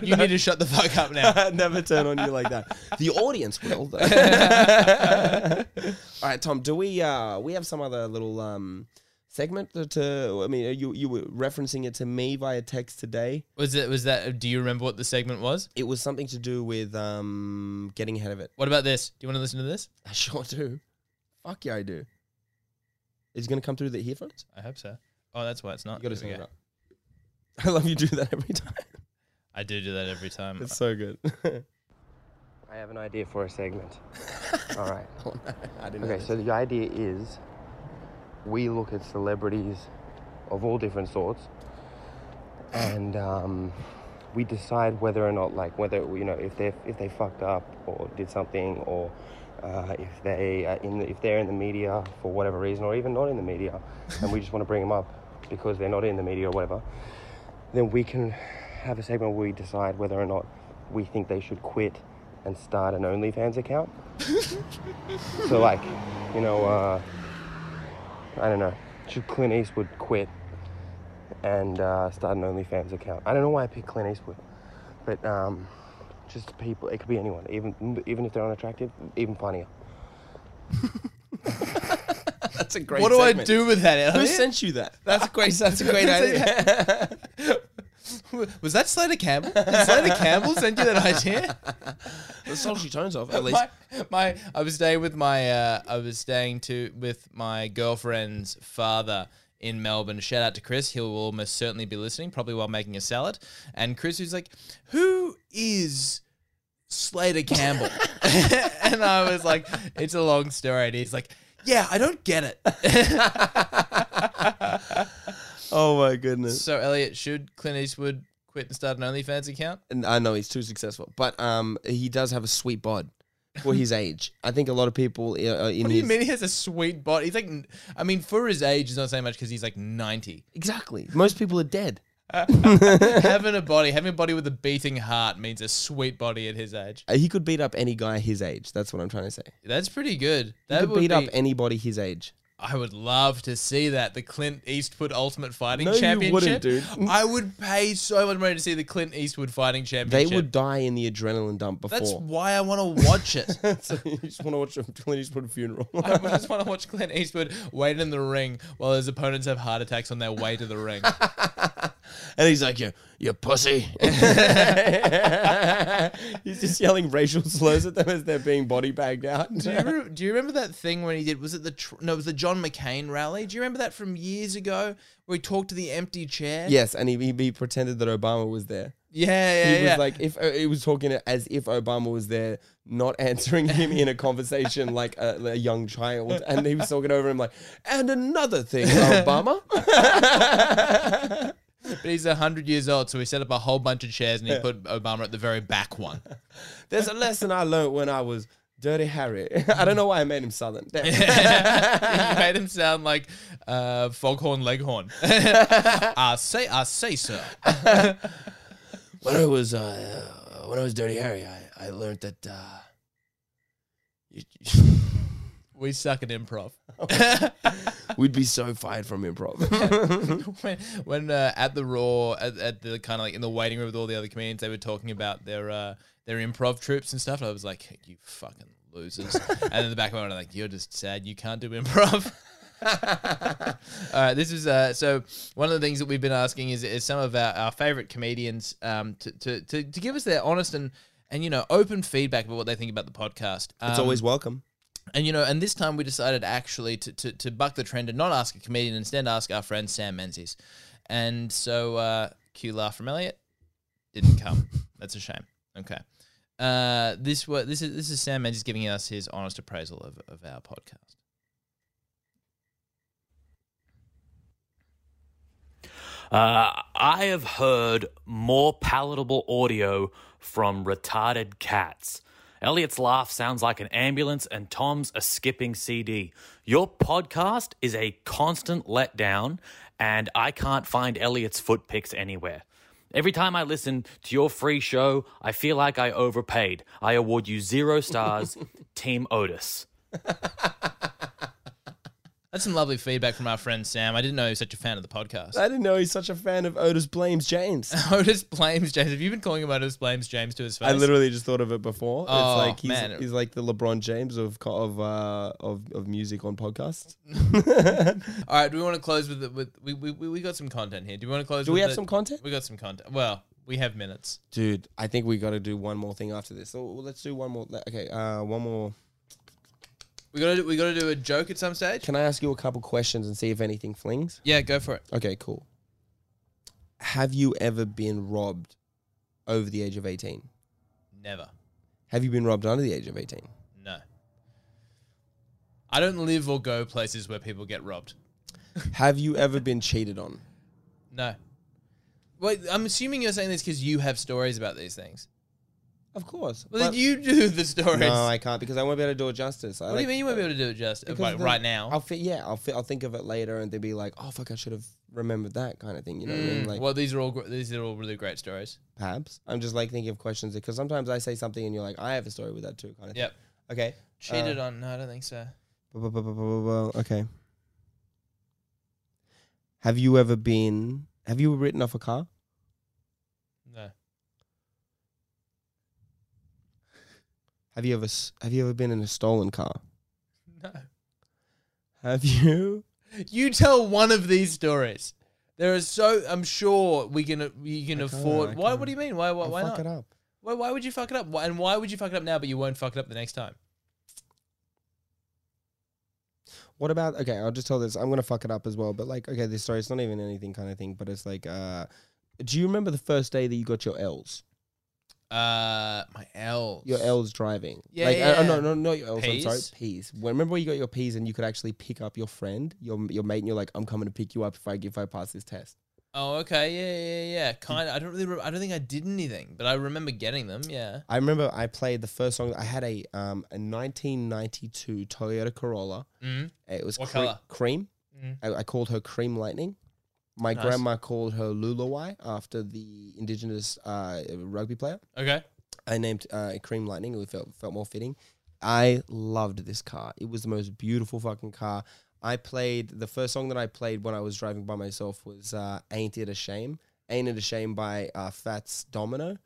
you need to shut the fuck up now. Never turn on you like that. The audience will. though. All right, Tom. Do we? Uh, we have some other little um segment to- to. I mean, you you were referencing it to me via text today. Was it? Was that? Do you remember what the segment was? It was something to do with um getting ahead of it. What about this? Do you want to listen to this? I sure do. Fuck yeah, I do. Is it gonna come through the earphones? I hope so. Oh, that's why it's not. You gotta Here sing it up. I love you do that every time. I do do that every time. It's so good. I have an idea for a segment. All right. I Okay, so the idea is we look at celebrities of all different sorts and um, we decide whether or not, like, whether, you know, if, they if they fucked up or did something or uh, if, they are in the, if they're in the media for whatever reason or even not in the media and we just want to bring them up because they're not in the media or whatever, then we can have a segment where we decide whether or not we think they should quit and start an OnlyFans account. so, like, you know, uh, I don't know, should Clint Eastwood quit and uh, start an OnlyFans account? I don't know why I picked Clint Eastwood, but um, just people, it could be anyone, even even if they're unattractive, even funnier. That's a great. what do I do with that, Who sent you that? That's a great. That's a great idea. Was that Slater Campbell? Did Slater Campbell send you that idea? The sultry tones off, at least. my, my I was staying with my uh, I was staying to with my girlfriend's father in Melbourne. Shout out to Chris. He'll almost certainly be listening, probably while making a salad. And Chris was like, "Who is Slater Campbell?" and I was like, "It's a long story." And he's like, "Yeah, I don't get it." Oh my goodness. so Elliot, should Clint Eastwood quit and start an OnlyFans account? And I know he's too successful, but um, he does have a sweet bod for his age. I think a lot of people uh, uh, in What do you his mean he has a sweet body? He's like, I mean, for his age, he's not saying much because he's like ninety. exactly. Most people are dead. having a body, having a body with a beating heart means a sweet body at his age. Uh, He could beat up any guy his age. That's what I'm trying to say. That's pretty good. He That could would beat up be- anybody his age. I would love to see that the Clint Eastwood Ultimate Fighting No, you Championship. wouldn't, dude. I would pay so much money to see the Clint Eastwood Fighting Championship. They would die in the adrenaline dump before. That's why I want to watch it. so you just want to watch a Clint Eastwood funeral. I just want to watch Clint Eastwood wait in the ring while his opponents have heart attacks on their way to the ring. And he's like, "You, you pussy." he's just yelling racial slurs at them as they're being body bagged out. Do you, remember, do you remember that thing when he did? Was it the tr- no? It was the John McCain rally. Do you remember that from years ago where he talked to the empty chair? yes, and he, he, he pretended that Obama was there. yeah, yeah. he yeah. was like, if uh, he was talking as if Obama was there, not answering him in a conversation like a, a young child, and he was talking over him like, and another thing, Obama. but he's hundred years old, so he set up a whole bunch of chairs and he put Obama at the very back one. There's a lesson I learned when I was Dirty Harry. I don't know why I made him southern. You made him sound like uh, Foghorn Leghorn. I say, I say so. when I was uh, when I was Dirty Harry, I, I learned that uh, you, We suck at improv. we'd be so fired from improv. when when uh, at the Raw, at, at the kind of like in the waiting room with all the other comedians, they were talking about their uh, their improv troupes and stuff. I was like, you fucking losers. and in the back of my mind, I'm like, you're just sad you can't do improv. All right, this is uh, so one of the things that we've been asking is, is some of our, our favorite comedians um, to, to, to, to give us their honest and, and you know open feedback about what they think about the podcast. it's Um, always welcome. And you know, and this time we decided actually to, to, to buck the trend and not ask a comedian, instead ask our friend Sam Menzies. And so uh cue laugh from Elliot. Didn't come. That's a shame. Okay. Uh this wa this is this is Sam Menzies giving us his honest appraisal of, of our podcast. Uh, I have heard more palatable audio from retarded cats. Elliot's laugh sounds like an ambulance, and Tom's a skipping CD. Your podcast is a constant letdown, and I can't find Elliot's foot pics anywhere. Every time I listen to your free show, I feel like I overpaid. I award you zero stars, Team Otis. That's some lovely feedback from our friend Sam. I didn't know he was such a fan of the podcast. I didn't know he's such a fan of Otis Blames James. Otis blames James. Have you been calling him Otis blames James to his face? I literally just thought of it before. Oh, it's like he's, man. he's like the LeBron James of of uh, of of music on podcasts. All right, do we want to close with the, with we, we we got some content here. Do we want to close? Do we have the- some content? We got some content. Well, we have minutes. Dude, I think we got to do one more thing after this. So let's do one more. Okay, uh, one more. We got to we got to do a joke at some stage. Can I ask you a couple questions and see if anything flings? Yeah, go for it. Okay, cool. Have you ever been robbed over the age of 18? Never. Have you been robbed under the age of 18? No. I don't live or go places where people get robbed. Have you ever been cheated on? No. Wait, I'm assuming you're saying this because you have stories about these things. Of course. Well, then but- you do the stories. no, I can't because I won't be able to do it justice. I what do you mean you won't be able to do it just because like, then right now? I'll fi- yeah, I'll fi- I'll think of it later and they'll be like, oh fuck, I should have remembered that kind of thing. You know what I mean? Mm, Like well, these are all gr- these are all really great stories. perhaps I'm just like thinking of questions because sometimes I say something and you're like, I have a story with that too, kind of. Yep. Thing. Okay. Cheated on? No, I don't think so. Bu- bu- bu- bu- bu- bu- bu- Okay. Have you ever been? Have you written off a car? No. Have you ever? Have you ever been in a stolen car? No. Have you? You tell one of these stories. There is so I'm sure we can we can I afford. Why? What do you mean? Why? Why, why fuck not? it up. Why, why would you fuck it up? Why, and why would you fuck it up now, but you won't fuck it up the next time? What about okay? I'll just tell this. I'm gonna fuck it up as well. But like, okay, this story. It's not even anything kind of thing. But it's like, uh, do you remember the first day that you got your L's? Uh, my L's. Your L's driving. Yeah, Like, uh, yeah. no, no, not your L's. I'm sorry, Ps? P's. When, remember when you got your P's and you could actually pick up your friend, your your mate, and you're like, I'm coming to pick you up if I if I pass this test. Oh, okay. Yeah, yeah, yeah. Kind. of I don't really. Re- I don't think I did anything, but I remember getting them. Yeah. I remember I played the first song. I had a um a 1992 Toyota Corolla. Mm. It was What cre- colour? cream. Mm. I, I called her Cream Lightning. My Nice. grandma called her Lulawai after the indigenous uh, rugby player. Okay. I named uh, Cream Lightning. It felt felt more fitting. I loved this car. It was the most beautiful fucking car. I played the first song that I played when I was driving by myself was uh, "Ain't It a Shame." "Ain't It a Shame" by uh, Fats Domino,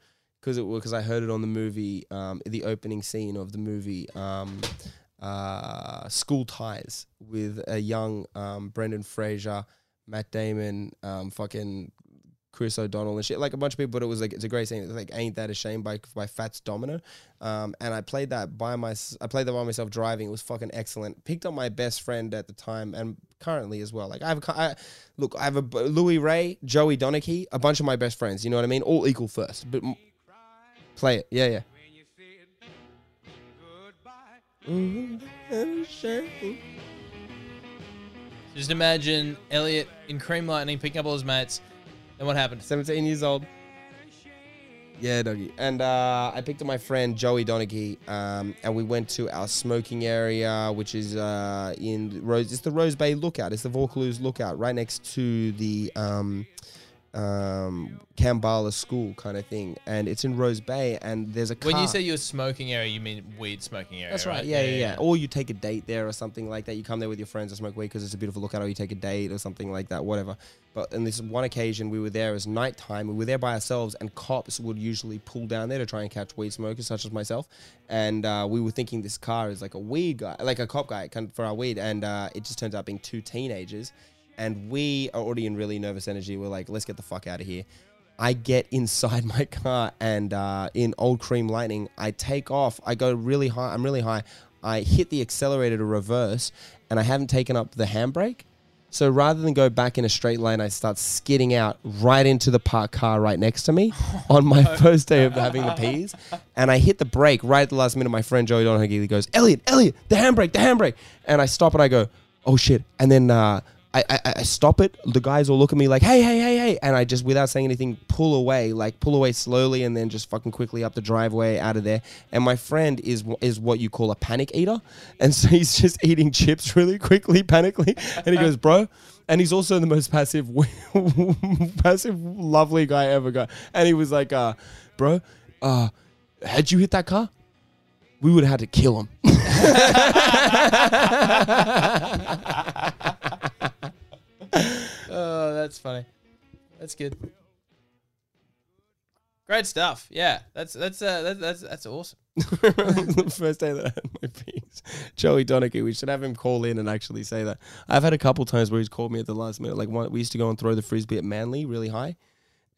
because it because I heard it on the movie, um, the opening scene of the movie. Um, uh, School Ties with a young um, Brendan Fraser, Matt Damon, um, fucking Chris O'Donnell and shit, like a bunch of people. But it was like it's a great scene. It's like "Ain't That a Shame" by by Fats Domino, um, and I played that by my I played that by myself driving. It was fucking excellent. Picked up my best friend at the time and currently as well. Like I have a, I, look, I have a b- Louis Ray, Joey Donaghy, a bunch of my best friends. You know what I mean? All equal first, but m- play it. Yeah, yeah. Just imagine Elliot in Cream Lightning picking up all his mates. And what happened? 17 years old. Yeah, doggy. And uh, I picked up my friend Joey Donaghy, um, and we went to our smoking area, which is uh, in Rose. It's the Rose Bay Lookout. It's the Vaucluse Lookout, right next to the um, um, Kambala School kind of thing. And it's in Rose Bay, and there's a car. When you say your smoking area, you mean weed smoking area. That's right. right? Yeah, yeah, yeah. Or you take a date there or something like that. You come there with your friends and smoke weed because it's a beautiful lookout, or you take a date or something like that, whatever. But on this one occasion, we were there as nighttime. We were there by ourselves, and cops would usually pull down there to try and catch weed smokers, such as myself. And uh, we were thinking this car is like a weed guy, like a cop guy for our weed, and uh, it just turns out being two teenagers. And we are already in really nervous energy. We're like, let's get the fuck out of here. I get inside my car and uh, in old cream lightning, I take off. I go really high. I'm really high. I hit the accelerator to reverse, and I haven't taken up the handbrake. So rather than go back in a straight line, I start skidding out right into the parked car right next to me on my first day of having the P's. And I hit the brake right at the last minute. My friend Joey Donaghy goes, Elliot, Elliot, the handbrake, the handbrake. And I stop and I go, oh shit. And then uh, I, I, I stop it. The guys all look at me like, hey, hey, hey, hey. And I just, without saying anything, pull away, like pull away slowly and then just fucking quickly up the driveway out of there. And my friend is is what you call a panic eater. And so he's just eating chips really quickly, panically. And he goes, bro. And he's also the most passive, passive, lovely guy I ever got. And he was like, uh, bro, uh, had you hit that car? We would have had to kill him. Oh, that's funny. That's good. Great stuff. Yeah, that's that's uh, that's that's that's awesome. the first day that I had my piece. Joey Donaghy, we should have him call in and actually say that. I've had a couple times where he's called me at the last minute. Like one, we used to go and throw the frisbee at Manly really high,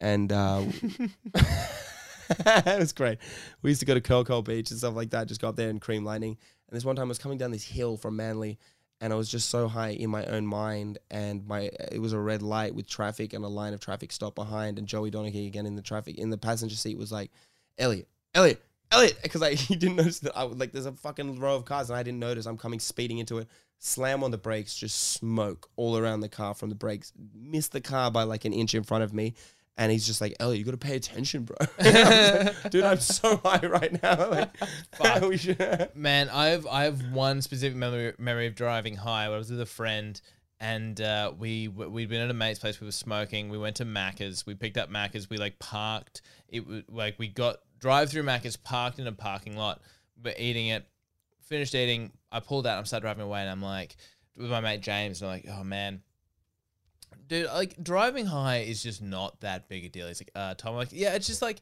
and uh, it was great. We used to go to Coco Beach and stuff like that. Just go up there and cream lightning. And this one time I was coming down this hill from Manly, and I was just so high in my own mind, and my it was a red light with traffic and a line of traffic stopped behind, and Joey Donaghy again in the traffic in the passenger seat was like, Elliot, Elliot, Elliot, because I he didn't notice that I was like there's a fucking row of cars and I didn't notice. I'm coming speeding into it, slam on the brakes, just smoke all around the car from the brakes. Miss the car by like an inch in front of me. And he's just like, Elliot, you got to pay attention, bro. I like, Dude, I'm so high right now. Like, we should. Man, I've I have one specific memory memory of driving high. I was with a friend, and uh, we we'd been at a mate's place. We were smoking. We went to Macca's. We picked up Macca's. We like parked. It was like we got drive through Macca's, parked in a parking lot. We're eating it. Finished eating. I pulled out. I'm started driving away, and I'm like with my mate James. And I'm like, oh man. Dude, like driving high is just not that big a deal. He's like, uh, Tom, like, yeah, it's just like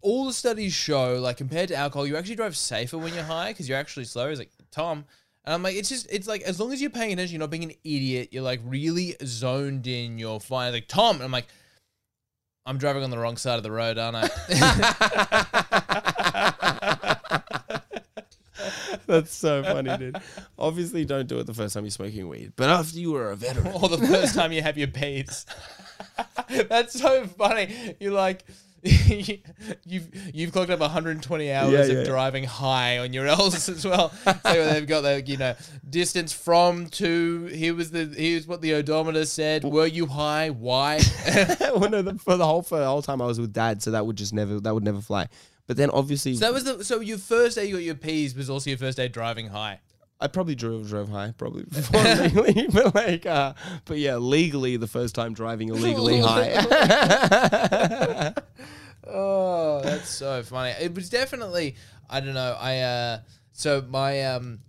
all the studies show, like compared to alcohol, you actually drive safer when you're high because you're actually slower. He's like, Tom. And I'm like, it's just, it's like, as long as you're paying attention, you're not being an idiot, you're like really zoned in, you're fine. Like, Tom. And I'm like, I'm driving on the wrong side of the road, aren't I? That's so funny, dude. Obviously, don't do it the first time you're smoking weed, but after you were a veteran. or the first time you have your P's. That's so funny. You're like, you've you've clocked up 120 hours Yeah, of yeah. driving high on your L's as well. so they've got the you know distance from to. Here was the here's what the odometer said. Were you high? Why? well, no, the, for the whole for the whole time I was with dad, so that would just never that would never fly. But then obviously, so that was the so your first day you got your P's was also your first day driving high. I probably drove drove high, probably before legally, but like, uh, but yeah, legally the first time driving illegally high. Oh, that's so funny. It was definitely I don't know. I uh so my um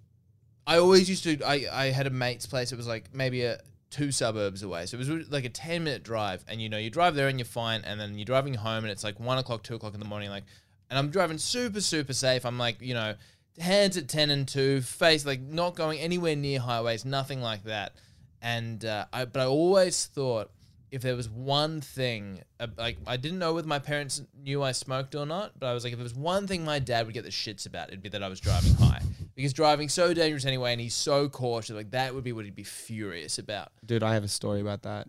I always used to I I had a mate's place. It was like maybe a two suburbs away. So it was like a 10 minute drive and you know you drive there and you're fine and then you're driving home and it's like one o'clock, two o'clock in the morning like and I'm driving super super safe. I'm like you know hands at 10 and 2 face like not going anywhere near highways nothing like that and uh, I but I always thought if there was one thing, uh, like I didn't know whether my parents knew I smoked or not, but I was like, if there was one thing my dad would get the shits about, it'd be that I was driving high because driving's so dangerous anyway, and he's so cautious. Like that would be what he'd be furious about. Dude, I have a story about that.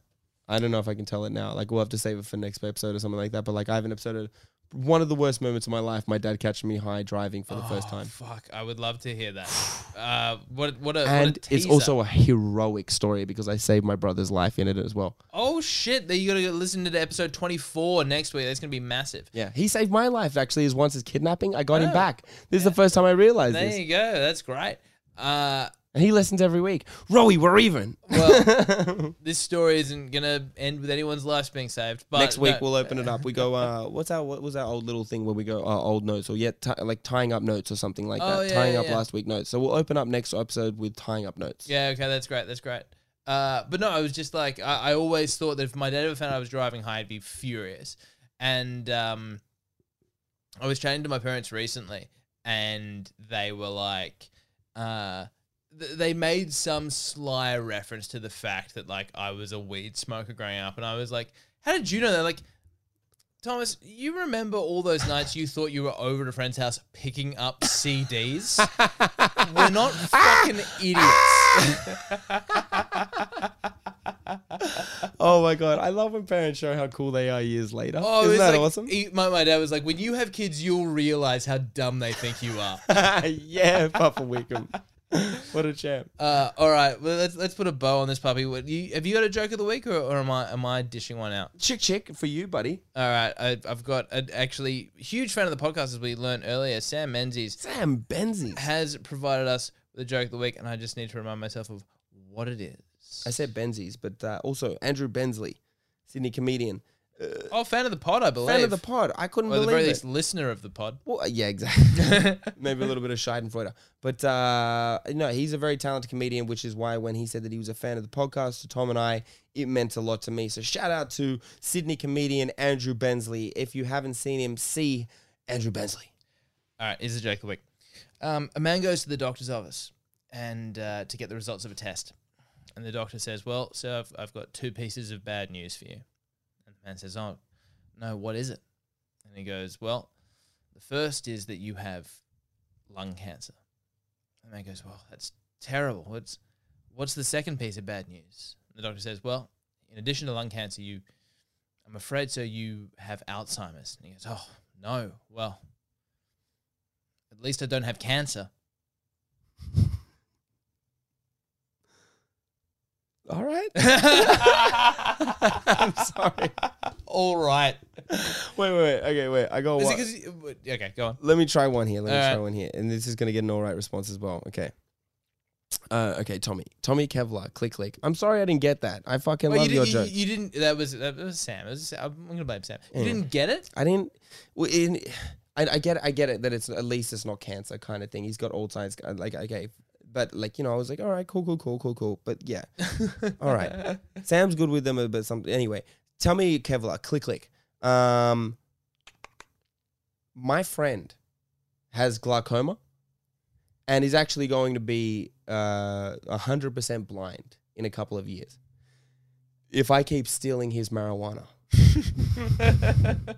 I don't know if I can tell it now. Like we'll have to save it for next episode or something like that. But like I have an episode one of the worst moments of my life. My dad catching me high driving for the first Oh, time. Fuck, I would love to hear that. Uh, what what a And what a it's also a heroic story because I saved my brother's life in it as well. oh shit! Then you got to listen to the episode twenty four next week. That's gonna be massive. Yeah, he saved my life actually. As once his kidnapping, I got him Oh. back. This is the first time I realized There this, you go. That's great. Uh, and he listens every week. Rowie, we're even. well, this story isn't gonna end with anyone's lives being saved. But Next week no. we'll open it up. We go. Uh, what's our what was our old little thing where we go uh, old notes or yet ti like tying up notes or something like Oh, that. yeah, tying yeah, up yeah. last week notes. So we'll open up next episode with tying up notes. Yeah, okay, that's great. That's great. Uh, but no, I was just like, I, I always thought that if my dad ever found I was driving high, I'd be furious. And um, I was chatting to my parents recently, and they were like, uh, th- they made some sly reference to the fact that like I was a weed smoker growing up, and I was like, how did you know that? Like, Thomas, you remember all those nights you thought you were over at a friend's house picking up CDs? we're not fucking idiots. Oh my god, I love when parents show how cool they are years later. Oh, Isn't that like, awesome? he- my, my dad was like, when you have kids, you'll realize how dumb they think you are. yeah, Papa Wickham. what a champ. Uh, all right, well let's let's put a bow on this puppy. What, you, have you got a joke of the week, or, or am I am I dishing one out? Chick chick for you, buddy. All right, I, I've got a actually huge fan of the podcast as we learned earlier. Sam Menzies Sam Benzies. has provided us with a joke of the week, and I just need to remind myself of what it is. I said Benzies, but uh, also Andrew Bensley, Sydney comedian, Oh, fan of the pod, I believe. fan of the pod. I couldn't or at the believe very it. least, listener of the pod. Well, uh, yeah, exactly. Maybe a little bit of Schadenfreude. But uh, no, he's a very talented comedian, which is why when he said that he was a fan of the podcast to Tom and I, it meant a lot to me. So shout out to Sydney comedian Andrew Bensley. If you haven't seen him, see Andrew Bensley. All right, here's a joke of the week. Um, a man goes to the doctor's office and uh, to get the results of a test, and the doctor says, "Well, sir, I've, I've got two pieces of bad news for you." Man says, "Oh, no, what is it?" And he goes, "Well, the first is that you have lung cancer." And the man goes, "Well, that's terrible. What's what's the second piece of bad news?" And the doctor says, "Well, in addition to lung cancer, you, I'm afraid, sir, you have Alzheimer's." And he goes, "Oh, no. Well." At least I don't have cancer. All right. I'm sorry. All right. Wait, wait, wait. Okay, wait. I got Is one. it 'cause you- okay, go on. Let me try one here. Let me try one here. And this is going to get an all right response as well. Okay. Uh, okay, Tommy. Tommy Kevlar. Click, click. I'm sorry I didn't get that. I fucking Well, love you, your didn't, you, joke. you didn't. That was that was Sam. It was, I'm gonna blame Sam. You Yeah. didn't get it. I didn't. well, In, I, I get it. I get it that it's at least it's not cancer kind of thing. He's got all sides. Like okay, but like you know, I was like, all right, cool, cool, cool, cool, cool. But yeah, all right. Sam's good with them, uh, but something anyway. Tell me, Kevlar. Click, click. Um, my friend has glaucoma, and is actually going to be uh hundred percent blind in a couple of years. If I keep stealing his marijuana.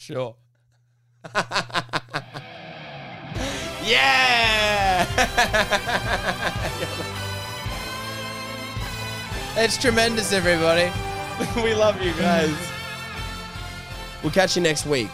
Sure. Yeah! It's tremendous, everybody. we love you guys. We'll catch you next week.